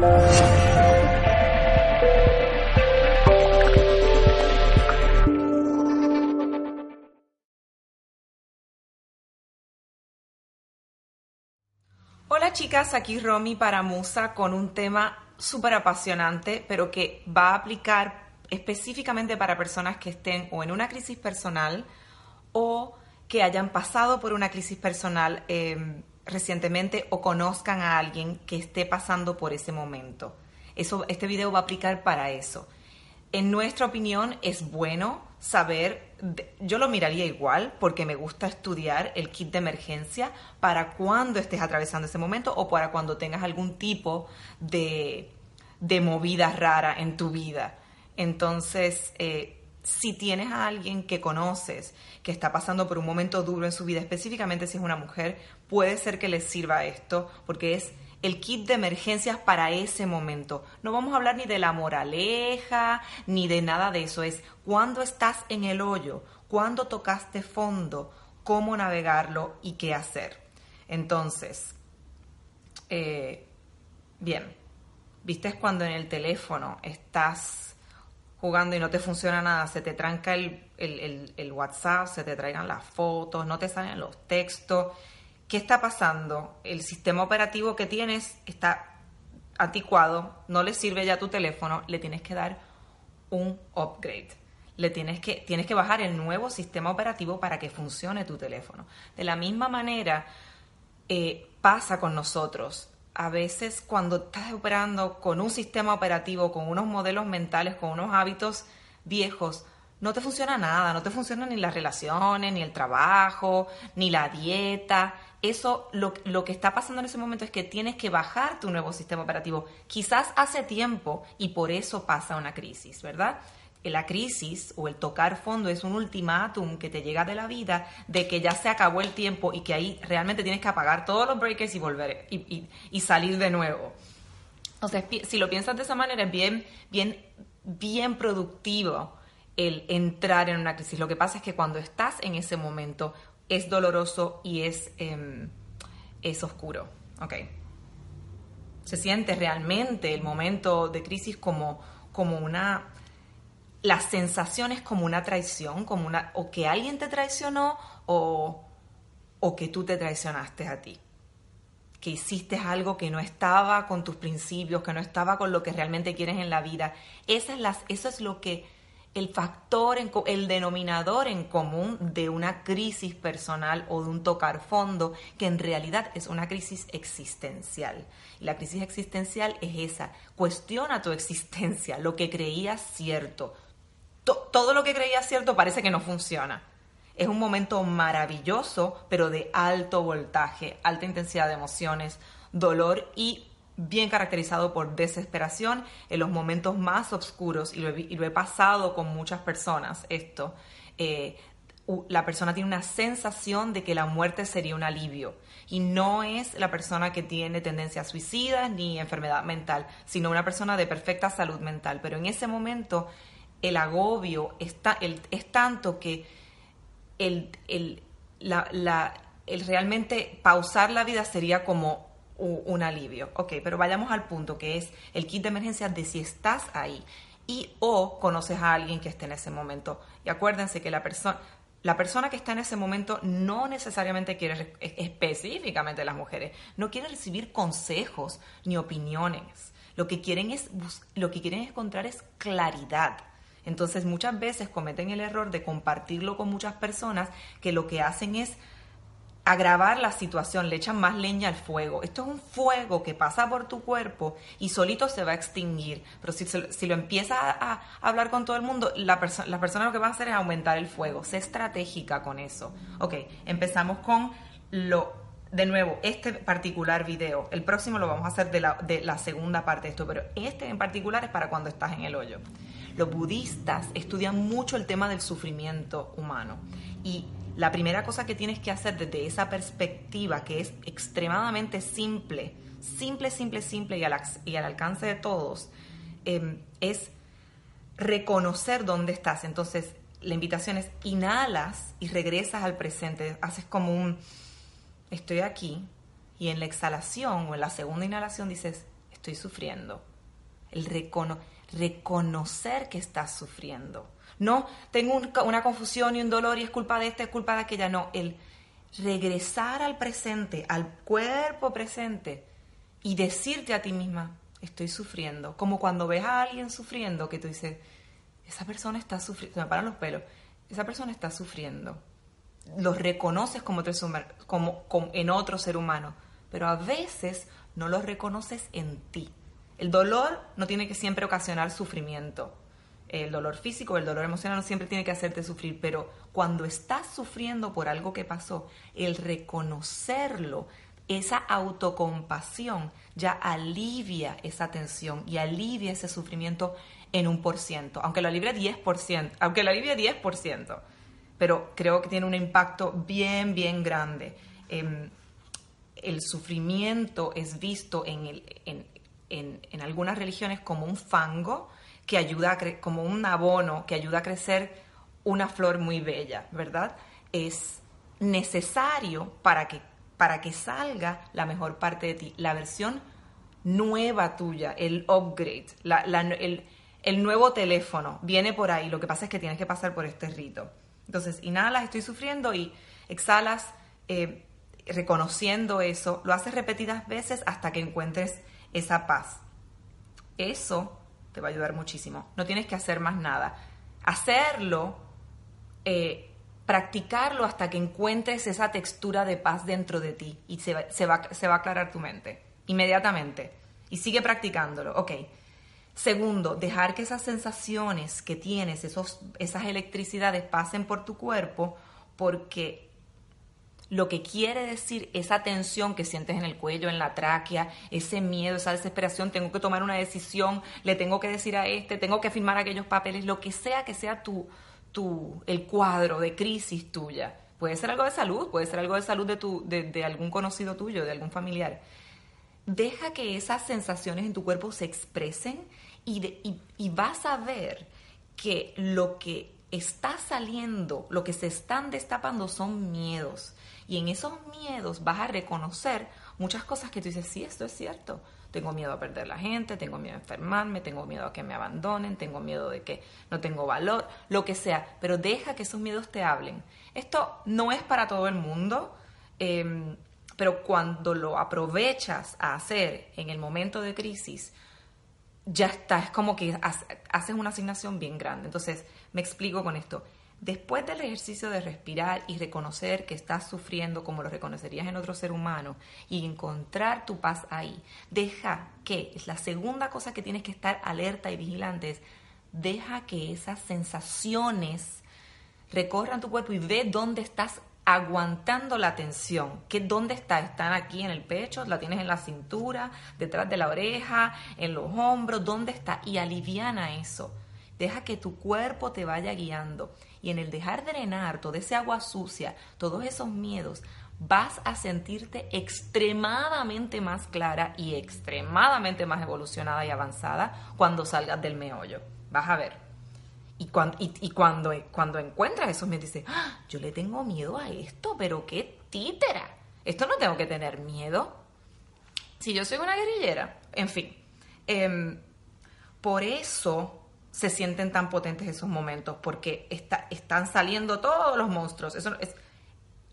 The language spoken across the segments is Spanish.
Hola chicas, aquí Romy para Musa con un tema súper apasionante, pero que va a aplicar específicamente para personas que estén o en una crisis personal o que hayan pasado por una crisis personal eh, recientemente o conozcan a alguien que esté pasando por ese momento. Eso, este video va a aplicar para eso. En nuestra opinión es bueno saber, yo lo miraría igual porque me gusta estudiar el kit de emergencia para cuando estés atravesando ese momento o para cuando tengas algún tipo de, de movida rara en tu vida. Entonces, eh, si tienes a alguien que conoces que está pasando por un momento duro en su vida, específicamente si es una mujer, puede ser que les sirva esto, porque es el kit de emergencias para ese momento. No vamos a hablar ni de la moraleja, ni de nada de eso. Es cuando estás en el hoyo, cuando tocaste fondo, cómo navegarlo y qué hacer. Entonces, eh, bien, ¿viste cuando en el teléfono estás jugando y no te funciona nada, se te tranca el, WhatsApp, se te traigan las fotos, no te salen los textos. ¿Qué está pasando? El sistema operativo que tienes está anticuado, no le sirve ya tu teléfono, le tienes que dar un upgrade. Le tienes que, tienes que bajar el nuevo sistema operativo para que funcione tu teléfono. De la misma manera eh, pasa con nosotros a veces cuando estás operando con un sistema operativo, con unos modelos mentales, con unos hábitos viejos, no te funciona nada, no te funcionan ni las relaciones, ni el trabajo, ni la dieta. Eso, lo, lo, que está pasando en ese momento es que tienes que bajar tu nuevo sistema operativo. Quizás hace tiempo y por eso pasa una crisis, ¿verdad? la crisis o el tocar fondo es un ultimátum que te llega de la vida de que ya se acabó el tiempo y que ahí realmente tienes que apagar todos los breakers y volver y, salir de nuevo. Entonces, si lo piensas de esa manera, es bien, bien, bien productivo entrar en una crisis. Lo que pasa es que cuando estás en ese momento es doloroso y es, em, es oscuro. Okay. Se siente realmente el momento de crisis como, como una la sensación es como una traición, como una, o que alguien te traicionó o, o que tú te traicionaste a ti. Que hiciste algo que no estaba con tus principios, que no estaba con lo que realmente quieres en la vida. Esa es las, eso es lo que el factor, el denominador en común de una crisis personal o de un tocar fondo, que en realidad es una crisis existencial. La crisis existencial es esa, cuestiona tu existencia, lo que creías cierto, todo lo que creía cierto parece que no funciona. Es un momento maravilloso, pero de alto voltaje, alta intensidad de emociones, dolor y bien caracterizado por desesperación en los momentos más oscuros, y lo he, pasado con muchas personas esto, eh, la persona tiene una sensación de que la muerte sería un alivio. Y no es la persona que tiene tendencias suicidas ni enfermedad mental, sino una persona de perfecta salud mental. Pero en ese momento el agobio está, el, es tanto que el, el, la, el, realmente pausar la vida sería como un, alivio. Ok, pero vayamos al punto que es el kit de emergencia de si estás ahí y o conoces a alguien que esté en ese momento. Y acuérdense que la persona... La persona que está en ese momento no necesariamente quiere, específicamente las mujeres, no quiere recibir consejos ni opiniones. Lo que quieren es, lo que quieren encontrar es claridad entonces muchas veces cometen el error de compartirlo con muchas personas que lo que hacen es agravar la situación, le echan más leña al fuego. Esto es un fuego que pasa por tu cuerpo y solito se va a extinguir. Pero si, si lo empiezas a, hablar con todo el mundo, la, la persona lo que va a hacer es aumentar el fuego. Sé estratégica con eso. Ok, empezamos con lo de nuevo, este particular video, el próximo lo vamos a hacer de la, de la segunda parte de esto, pero este en particular es para cuando estás en el hoyo. Los budistas estudian mucho el tema del sufrimiento humano y la primera cosa que tienes que hacer desde esa perspectiva que es extremadamente simple, simple, simple, simple y al, alcance de todos, em, es reconocer dónde estás. Entonces, la invitación es inhalas y regresas al presente, haces como un estoy aquí y en la exhalación o en la segunda inhalación dices, estoy sufriendo. El reconocer que estás sufriendo. No, tengo una confusión y un dolor y es culpa de esta, es culpa de aquella. No, el regresar al presente, al cuerpo presente y decirte a ti misma, estoy sufriendo. Como cuando ves a alguien sufriendo que tú dices, esa persona está sufriendo, me paran los pelos, esa persona está sufriendo los reconoces como, como, como en otro ser humano, pero a veces no los reconoces en ti. El dolor no tiene que siempre ocasionar sufrimiento. El dolor físico, el dolor emocional no siempre tiene que hacerte sufrir, pero cuando estás sufriendo por algo que pasó, el reconocerlo, esa autocompasión ya alivia esa tensión y alivia ese sufrimiento en un por ciento, aunque lo alivie 10%, aunque lo alivie 10% pero creo que tiene un impacto bien, bien grande. Em, el sufrimiento es visto en, algunas religiones como un fango que ayuda a como un abono que ayuda a crecer una flor muy bella, ¿verdad? Es necesario para que, para que salga la mejor parte de ti, la versión nueva tuya, el upgrade, el, el nuevo teléfono, viene por ahí. Lo que pasa es que tienes que pasar por este rito. Entonces, inhalas, estoy sufriendo y exhalas eh, reconociendo eso. Lo haces repetidas veces hasta que encuentres esa paz. Eso te va a ayudar muchísimo. No tienes que hacer más nada. Hacerlo, eh, practicarlo hasta que encuentres esa textura de paz dentro de ti y se va, se va, se va a aclarar tu mente inmediatamente. Y sigue practicándolo. Ok. Segundo, dejar que esas sensaciones que tienes, esos, esas electricidades pasen por tu cuerpo porque lo que quiere decir esa tensión que sientes en el cuello, en la tráquea, ese miedo, esa desesperación, tengo que tomar una decisión, le tengo que decir a este, tengo que firmar aquellos papeles, lo que sea que sea tu, tu, el cuadro de crisis tuya. Puede ser algo de salud, puede ser algo de salud de, tu, de, de algún conocido tuyo, de algún familiar. Deja que esas sensaciones en tu cuerpo se expresen y, vas a ver que lo que está saliendo, lo que se están destapando son miedos. Y en esos miedos vas a reconocer muchas cosas que tú dices, sí, esto es cierto. Tengo miedo a perder la gente, tengo miedo a enfermarme, tengo miedo a que me abandonen, tengo miedo de que no tengo valor, lo que sea. Pero deja que esos miedos te hablen. Esto no es para todo el mundo, em, pero cuando lo aprovechas a hacer en el momento de crisis, ya está, es como que haces una asignación bien grande. Entonces, me explico con esto. Después del ejercicio de respirar y reconocer que estás sufriendo como lo reconocerías en otro ser humano y encontrar tu paz ahí, deja que, es la segunda cosa que tienes que estar alerta y vigilante, es deja que esas sensaciones recorran tu cuerpo y ve dónde estás aguantando la tensión. ¿Qué, ¿Dónde está? ¿Están aquí en el pecho? ¿La tienes en la cintura? ¿Detrás de la oreja? ¿En los hombros? ¿Dónde está? Y aliviana eso. Deja que tu cuerpo te vaya guiando. Y en el dejar drenar todo ese agua sucia, todos esos miedos, vas a sentirte extremadamente más clara y extremadamente más evolucionada y avanzada cuando salgas del meollo. Vas a ver. Y, cuando, y, cuando, cuando encuentras esos miedos, dices, ¡Ah! yo le tengo miedo a esto, pero qué títera. Esto no tengo que tener miedo. Si yo soy una guerrillera, en fin. Em, por eso se sienten tan potentes esos momentos, porque está, están saliendo todos los monstruos. Eso es,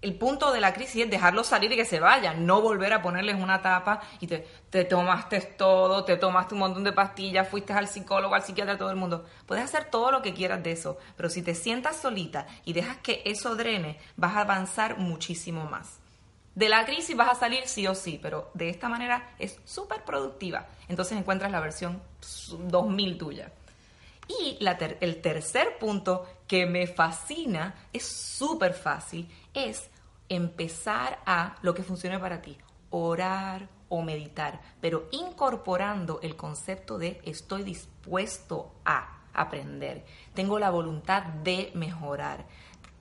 el punto de la crisis es dejarlos salir y que se vayan, no volver a ponerles una tapa y te, te, tomaste todo, te tomaste un montón de pastillas, fuiste al psicólogo, al psiquiatra, todo el mundo. Puedes hacer todo lo que quieras de eso, pero si te sientas solita y dejas que eso drene, vas a avanzar muchísimo más. De la crisis vas a salir sí o sí, pero de esta manera es súper productiva. Entonces encuentras la versión 2000 tuya. Y el tercer punto que me fascina es súper fácil, es empezar a lo que funcione para ti, orar o meditar, pero incorporando el concepto de estoy dispuesto a aprender, tengo la voluntad de mejorar,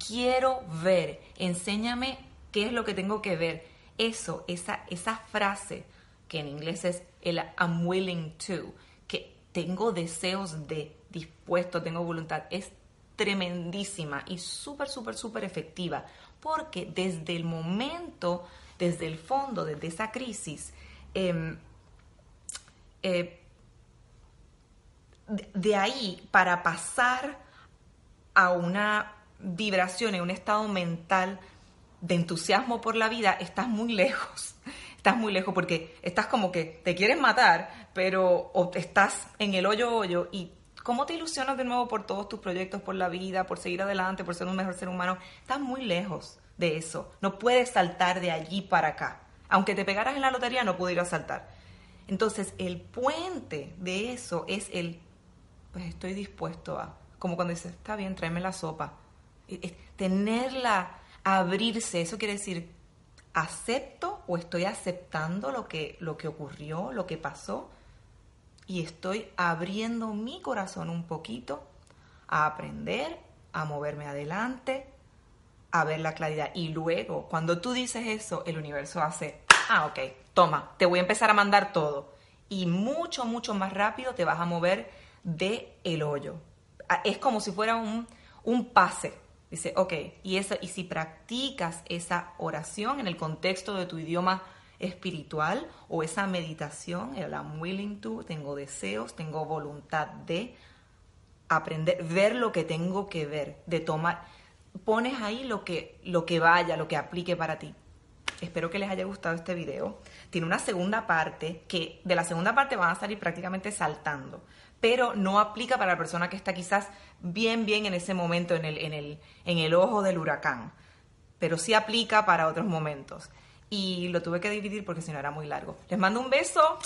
quiero ver, enséñame qué es lo que tengo que ver. Eso, esa, esa frase que en inglés es el I'm willing to, que tengo deseos de, dispuesto, tengo voluntad, es tremendísima y súper, súper, súper efectiva, porque desde el momento, desde el fondo, desde esa crisis, em, eh, de ahí para pasar a una vibración, en un estado mental de entusiasmo por la vida, estás muy lejos. Estás muy lejos porque estás como que te quieres matar, pero o estás en el hoyo hoyo y cómo te ilusionas de nuevo por todos tus proyectos, por la vida, por seguir adelante, por ser un mejor ser humano. Estás muy lejos de eso. No puedes saltar de allí para acá. Aunque te pegaras en la lotería, no pudieras saltar. Entonces, el puente de eso es el, pues estoy dispuesto a, como cuando dices, está bien, tráeme la sopa. Tenerla, abrirse, eso quiere decir, acepto o estoy aceptando lo que, lo que ocurrió, lo que pasó, y estoy abriendo mi corazón un poquito a aprender, a moverme adelante, a ver la claridad. Y luego, cuando tú dices eso, el universo hace, ah, ok, toma, te voy a empezar a mandar todo. Y mucho, mucho más rápido te vas a mover de el hoyo. Es como si fuera un, un pase. Dice, ok, y, eso, y si practicas esa oración en el contexto de tu idioma espiritual o esa meditación, el I'm willing to, tengo deseos, tengo voluntad de aprender, ver lo que tengo que ver, de tomar, pones ahí lo que, lo que vaya, lo que aplique para ti. Espero que les haya gustado este video. Tiene una segunda parte que de la segunda parte van a salir prácticamente saltando, pero no aplica para la persona que está quizás bien, bien en ese momento en el, en el, en el ojo del huracán, pero sí aplica para otros momentos y lo tuve que dividir porque si no era muy largo. Les mando un beso